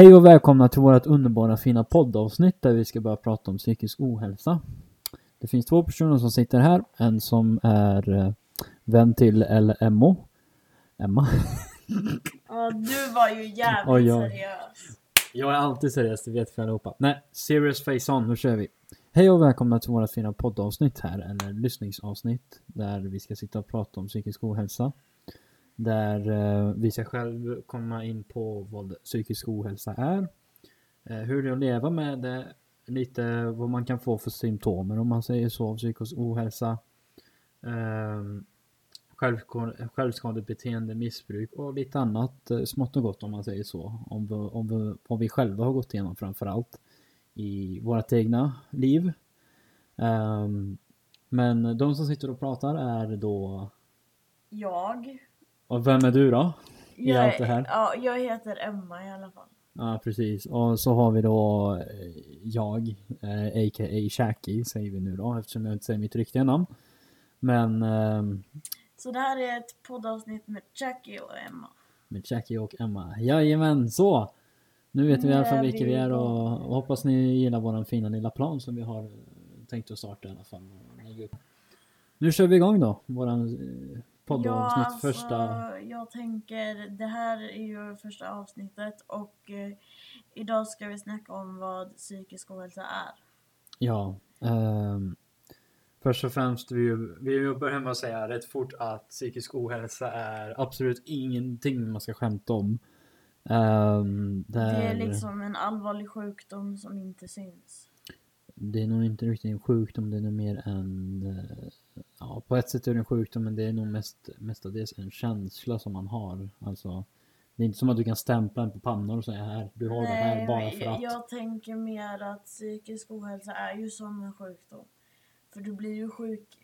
Hej och välkomna till vårt underbara fina poddavsnitt där vi ska börja prata om psykisk ohälsa. Det finns två personer som sitter här. En som är eh, vän till LMO. Emma. Ja, du var ju jävligt Oj, oj. seriös. Jag är alltid seriös, det vet vi allihopa. Nej, serious face on, nu kör vi. Hej och välkomna till vårt fina poddavsnitt här, eller lyssningsavsnitt. Där vi ska sitta och prata om psykisk ohälsa. Där eh, vi ska själv komma in på vad psykisk ohälsa är. Eh, hur det är att leva med det. Lite vad man kan få för symptomer om man säger så, av psykisk ohälsa. Eh, självskadebeteende, missbruk och lite annat eh, smått och gott om man säger så. Om, vi, om vi, vad vi själva har gått igenom framförallt i vårt egna liv. Ehm, men de som sitter och pratar är då... Jag. Och vem är du då? I jag allt det här? Ja, jag heter Emma i alla fall. Ja, precis. Och så har vi då eh, jag, eh, a.k.a. Shaki, säger vi nu då, eftersom jag inte säger mitt riktiga namn. Men ehm, Så det här är ett poddavsnitt med Jackie och Emma. med Jackie och Emma. Jajamän, så! Nu vet vi i alla fall vilka vi är och, och hoppas ni gillar våran fina lilla plan som vi har eh, tänkt att starta i alla fall. Nu kör vi igång då, våran eh, poddavsnitt alltså, första. jag tänker, det här är ju första avsnittet och eh, idag ska vi snacka om vad psykisk ohälsa är. Ja. ehm, först och främst, vi, vi börjar med att säga rätt fort att psykisk ohälsa är absolut ingenting man ska skämta om. Ehm, Det är liksom en allvarlig sjukdom som inte syns. Det är nog inte riktigt en sjukdom, det är nog mer en... Ja, på ett sätt är det en sjukdom, men det är nog mest, mestadels en känsla som man har. Alltså, det är inte som att du kan stämpla den på pannan och säga här, du har det här Nej, bara för jag, att. jag tänker mer att psykisk ohälsa är ju som en sjukdom. För du blir ju sjuk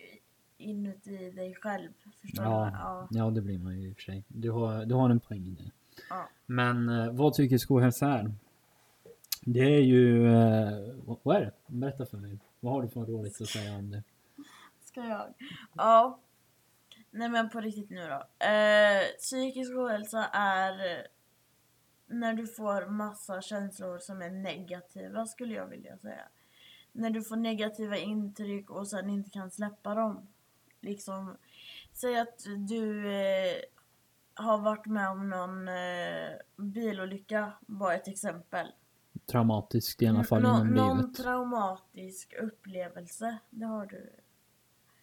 inuti dig själv. Förstår du? Ja, Ja. ja, det blir man ju i och för sig. Du har, du har en poäng i det. ja. Men eh, vad psykisk ohälsa är? Det är ju... Eh, vad är det? Berätta för mig. Vad har du för roligt att säga om det? Ska jag? Ja. Nej men på riktigt nu då. Eh, psykisk ohälsa är när du får massa känslor som är negativa skulle jag vilja säga. När du får negativa intryck och sen inte kan släppa dem. Liksom, säg att du eh, har varit med om någon eh, bilolycka, bara ett exempel. Traumatiskt i alla fall Nå- inom någon livet. traumatisk upplevelse, det har du.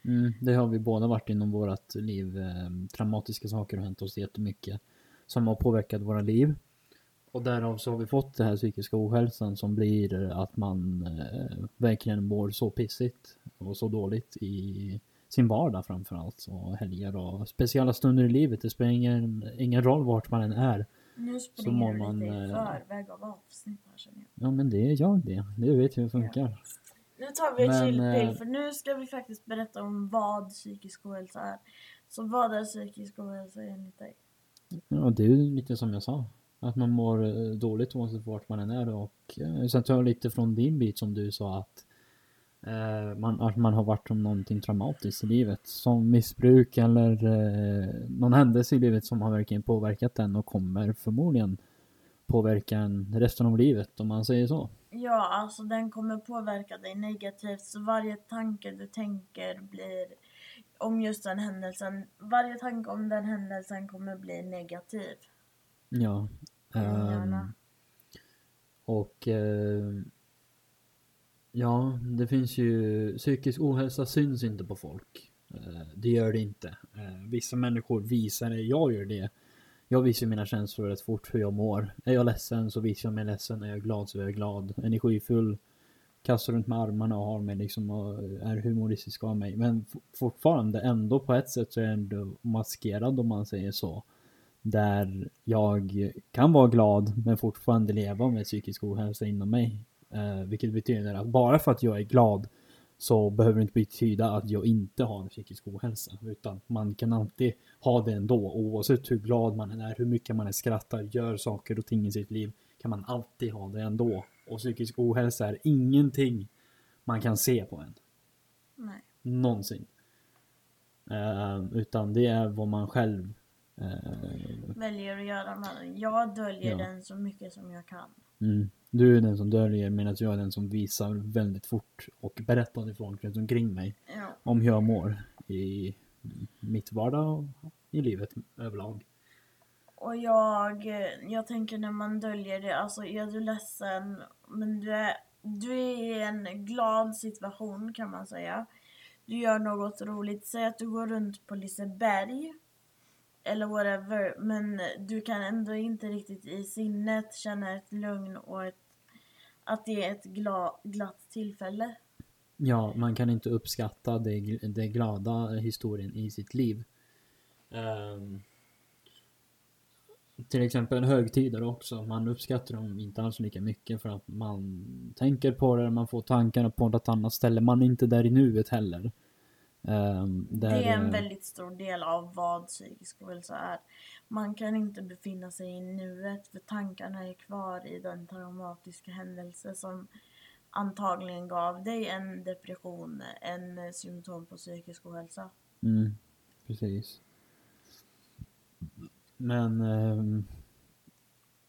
Mm, det har vi båda varit inom vårt liv. Eh, traumatiska saker har hänt oss jättemycket. Som har påverkat våra liv. Och därav så har vi fått det här psykiska ohälsan som blir att man eh, verkligen mår så pissigt och så dåligt i sin vardag framförallt. Och helger och speciella stunder i livet. Det spelar ingen, ingen roll vart man än är. Nu mår springer du man, lite i eh, förväg av avsnitt här känner jag. Ja men det jag det. Det vet hur det funkar. Nu tar vi ett chillpill eh, för nu ska vi faktiskt berätta om vad psykisk ohälsa är. Så vad är psykisk ohälsa enligt dig? Ja, det är ju lite som jag sa. Att man mår eh, dåligt oavsett vart man än är och eh, sen tar jag lite från din bit som du sa att eh, man, att man har varit om någonting traumatiskt i livet. Som missbruk eller eh, någon händelse i livet som har verkligen påverkat en och kommer förmodligen påverka en resten av livet om man säger så. Ja, alltså den kommer påverka dig negativt så varje tanke du tänker blir om just den händelsen, varje tanke om den händelsen kommer bli negativ. Ja. Gärna. och eh, ja, det finns ju psykisk ohälsa syns inte på folk. Eh, det gör det inte. Eh, vissa människor visar det, jag gör det. Jag visar mina känslor rätt fort hur jag mår. Är jag ledsen så visar jag mig ledsen. Är jag glad så är jag glad. Energifull. Kastar runt med armarna och har mig liksom och är humoristisk av mig. Men fortfarande ändå på ett sätt så är jag ändå maskerad om man säger så. Där jag kan vara glad men fortfarande leva med psykisk ohälsa inom mig. Eh, vilket betyder att bara för att jag är glad så behöver det inte betyda att jag inte har en psykisk ohälsa. Utan man kan alltid ha det ändå. Oavsett hur glad man är, hur mycket man än skrattar, gör saker och ting i sitt liv. Kan man alltid ha det ändå. Och psykisk ohälsa är ingenting man kan se på en. Nej. Någonsin. Eh, utan det är vad man själv Eh, Väljer att göra med den. Jag döljer Ja. den så mycket som jag kan. mm. Du är den som döljer medan jag är den som visar väldigt fort och berättar till folk runt omkring mig Ja. om hur jag mår i mitt vardag och i livet överlag. Och jag, jag tänker när man döljer det, alltså är du ledsen men du är, du är i en glad situation kan man säga. Du gör något roligt, säg att du går runt på Liseberg eller whatever men du kan ändå inte riktigt i sinnet känna ett lugn och ett, att det är ett gla, glatt tillfälle. Ja, man kan inte uppskatta det, det glada historien i sitt liv. Um, till exempel högtider också. Man uppskattar dem inte alls lika mycket för att man tänker på det, man får tankarna på något annat ställe. Man är inte där i nuet heller. Ehm, Det är en eh, väldigt stor del av vad psykisk ohälsa är. Man kan inte befinna sig i nuet för tankarna är kvar i den traumatiska händelse som antagligen gav dig en depression, en eh, symptom på psykisk ohälsa. Mm, precis. Men ehm,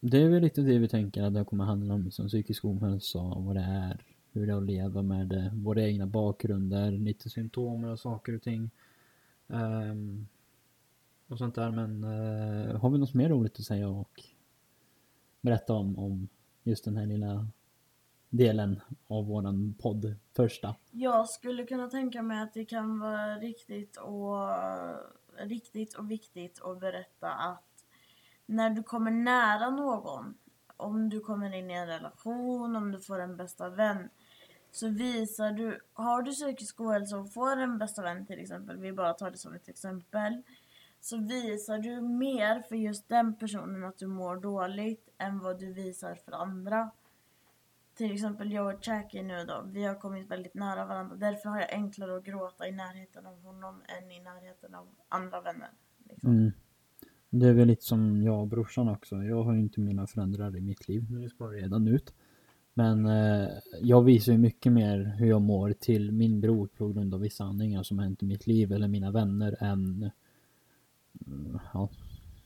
det är väl lite det vi tänker att det kommer handla om, liksom psykisk ohälsa och vad det är, hur det är att leva med eh, våra egna bakgrunder, lite symptomer och saker och ting. Um, och sånt där, men uh, har vi något mer roligt att säga och berätta om, om just den här lilla delen av våran podd, första? Jag skulle kunna tänka mig att det kan vara riktigt och, riktigt och viktigt att berätta att när du kommer nära någon, om du kommer in i en relation, om du får en bästa vän, så visar du, har du psykisk ohälsa och får en bästa vän till exempel, vi bara tar det som ett exempel, så visar du mer för just den personen att du mår dåligt än vad du visar för andra. Till exempel jag och Jackie nu då, vi har kommit väldigt nära varandra. Därför har jag enklare att gråta i närheten av honom än i närheten av andra vänner. Liksom. Mm. Det är väl lite som jag och brorsan också. Jag har ju inte mina föräldrar i mitt liv. Det spår redan ut. Men eh, jag visar ju mycket mer hur jag mår till min bror på grund av vissa handlingar som hänt i mitt liv eller mina vänner än mm, ja,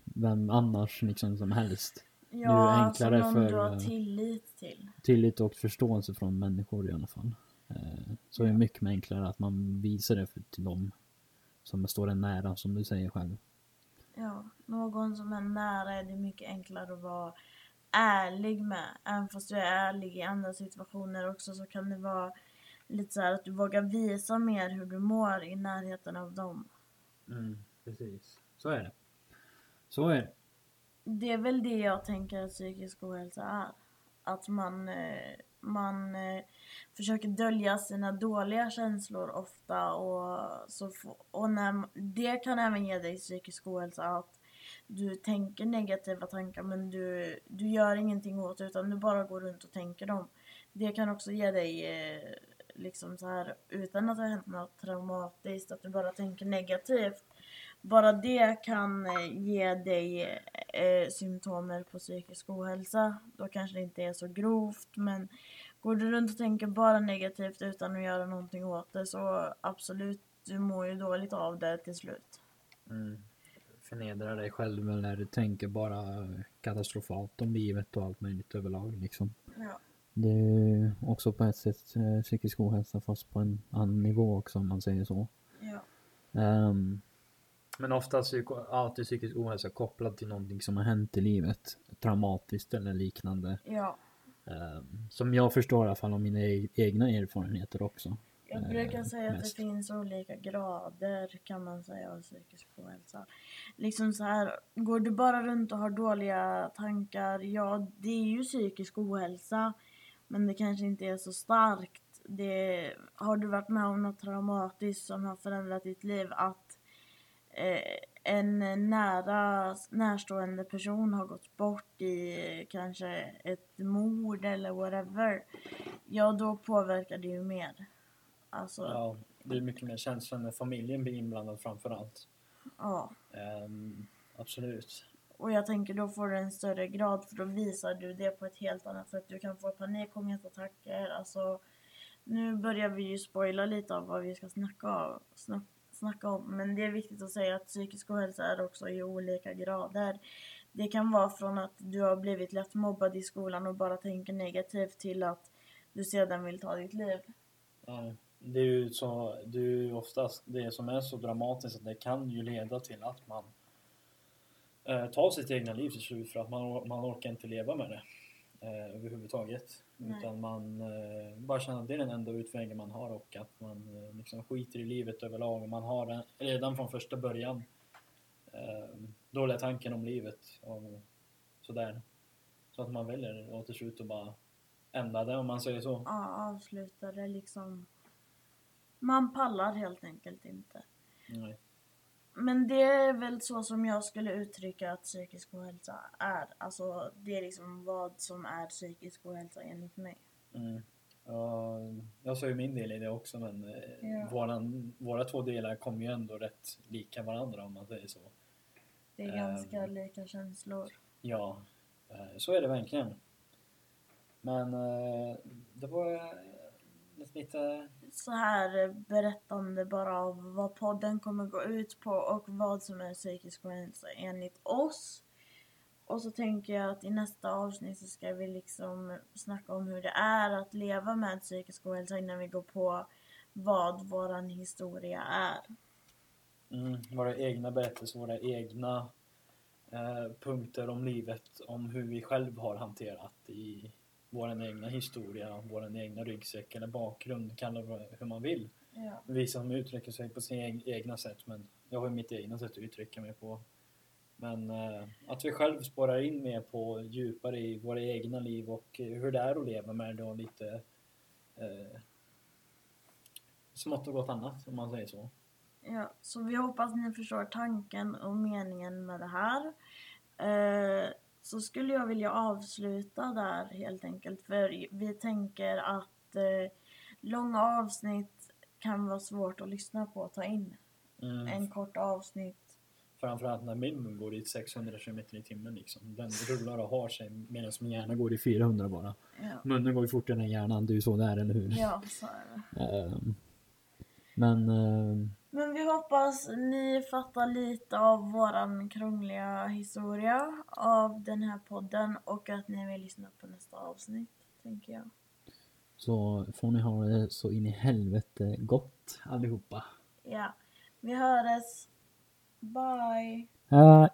vem annars liksom som helst. Ja, är alltså enklare någon för, du har eh, tillit till. Tillit och förståelse från människor i alla fall. Eh, så är det mycket enklare att man visar det för, till dem som står en nära som du säger själv. Ja, någon som är nära är det mycket enklare att vara ärlig med. Även fast du är ärlig i andra situationer också så kan det vara lite så att du vågar visa mer hur du mår i närheten av dem. Mm, precis. Så är det. Så är det. Det är väl det jag tänker att psykisk ohälsa är. Att man, eh, man eh, försöker dölja sina dåliga känslor ofta och, så få, och när, det kan även ge dig psykisk ohälsa att du tänker negativa tankar men du, du gör ingenting åt det utan du bara går runt och tänker dem. Det kan också ge dig eh, liksom så här utan att det har hänt något traumatiskt, att du bara tänker negativt. Bara det kan eh, ge dig eh, symptomer på psykisk ohälsa. Då kanske det inte är så grovt men går du runt och tänker bara negativt utan att göra någonting åt det så absolut, du mår ju dåligt av det till slut. Mm. Förnedra dig själv eller tänker bara katastrofalt om livet och allt möjligt överlag liksom. Ja. Det är också på ett sätt eh, psykisk ohälsa fast på en annan nivå också om man säger så. Ja. Ehm, men oftast är alltid psykisk ohälsa kopplad till någonting som har hänt i livet. Traumatiskt eller liknande. ja. Ehm, som jag förstår i alla fall av mina e- egna erfarenheter också. Jag brukar säga att det mest. finns olika grader kan man säga av psykisk ohälsa. Liksom så här, går du bara runt och har dåliga tankar, ja det är ju psykisk ohälsa. Men det kanske inte är så starkt. Det, har du varit med om något traumatiskt som har förändrat ditt liv att eh, en nära närstående person har gått bort i kanske ett mord eller whatever. Ja då påverkar det ju mer. Alltså, ja. Det är mycket mer känsla när familjen blir inblandad framför allt. ja. Ehm, absolut. Och jag tänker då får du en större grad för då visar du det på ett helt annat sätt. Du kan få panikångestattacker. Alltså, nu börjar vi ju spoila lite av vad vi ska snacka, av, snack, snacka om. Men det är viktigt att säga att psykisk ohälsa är också i olika grader. Det kan vara från att du har blivit lätt mobbad i skolan och bara tänker negativt till att du sedan vill ta ditt liv. Ja, det är ju så, det är ju oftast det som är så dramatiskt att det kan ju leda till att man eh, tar sitt egna liv till slut för att man, man orkar inte leva med det eh, överhuvudtaget. Nej. Utan man eh, bara känner att det är den enda utvägen man har och att man eh, liksom skiter i livet överlag och man har den redan från första början eh, dåliga tanken om livet och sådär. Så att man väljer att till slut att bara ändra det om man säger så. Ja, avsluta det liksom. Man pallar helt enkelt inte. Nej. Men det är väl så som jag skulle uttrycka att psykisk ohälsa är. Alltså det är liksom vad som är psykisk ohälsa enligt mig. Mm. Ja, jag sa ju min del i det också men eh, Ja. våran, våra två delar kommer ju ändå rätt lika varandra om man säger så. Det är ganska lika känslor. Ja, eh, så är det verkligen. Men eh, det var lite... Så här eh, berättande bara av vad podden kommer gå ut på och vad som är psykisk ohälsa enligt oss. Och så tänker jag att i nästa avsnitt så ska vi liksom snacka om hur det är att leva med psykisk ohälsa innan vi går på vad våran historia är. Mm, våra egna berättelser, våra egna eh, punkter om livet, om hur vi själv har hanterat i vår egna historia, vår egna ryggsäck eller bakgrund, kalla det hur man vill. Ja. Vissa som uttrycker sig på sina eg- egna sätt, men jag har ju mitt egna sätt att uttrycka mig på. Men eh, att vi själv spårar in mer på djupare i våra egna liv och hur det är att leva med det och lite eh, smått och gott annat, om man säger så. Ja, så vi hoppas ni förstår tanken och meningen med det här. Eh, så skulle jag vilja avsluta där helt enkelt. För vi tänker att eh, långa avsnitt kan vara svårt att lyssna på och ta in. Mm. En kort avsnitt. Framförallt när min mun går i 600 km i timmen liksom. Den rullar och har sig medan min hjärna går i 400 bara. Ja, Munnen går ju fortare än hjärnan, det är ju så det är, eller hur? ja så är det. Ehm, men ehm, Men vi hoppas ni fattar lite av våran krångliga historia av den här podden och att ni vill lyssna på nästa avsnitt, tänker jag. så får ni ha det så in i helvete gott allihopa. Ja, vi hörs. Bye. Hej!